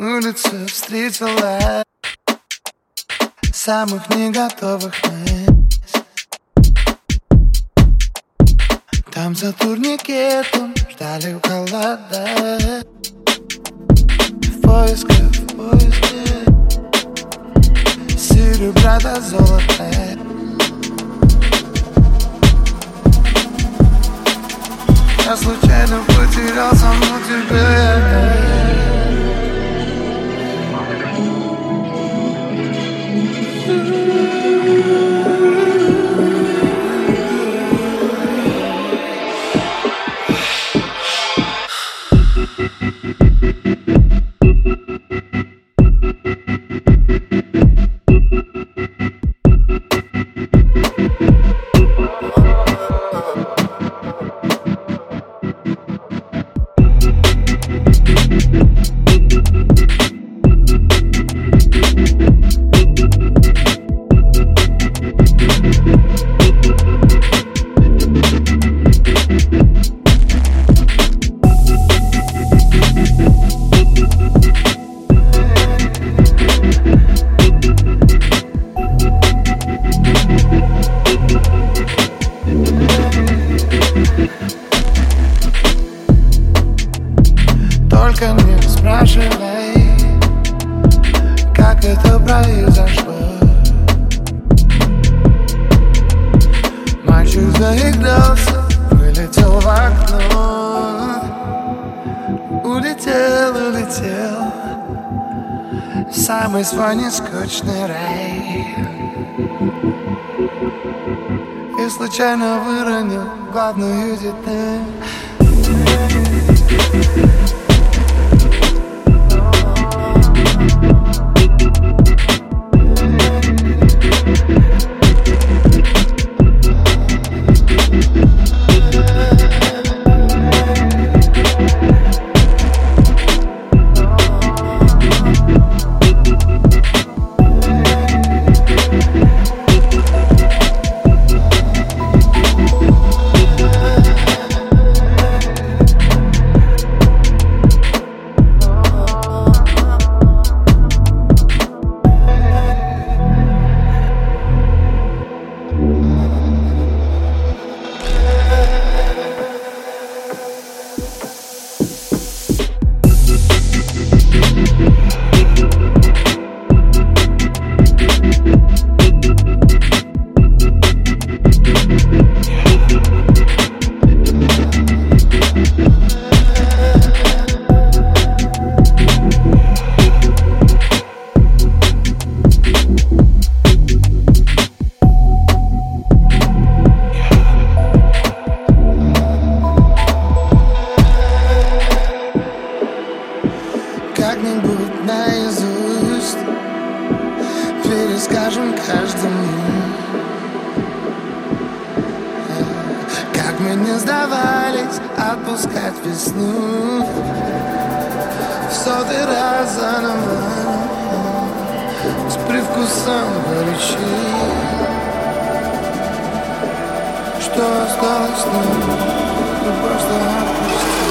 улице встретила. Самых не готовых нас Там за турникетом ждали у колода В поисках, в поиске. Серебра золота Я случайно потерял саму тебя окно Улетел, улетел в Самый свой нескучный рай И случайно выронил главную деталь каждому Как мы не сдавались отпускать весну В сотый раз заново С привкусом горечи Что осталось нам, мы просто отпустили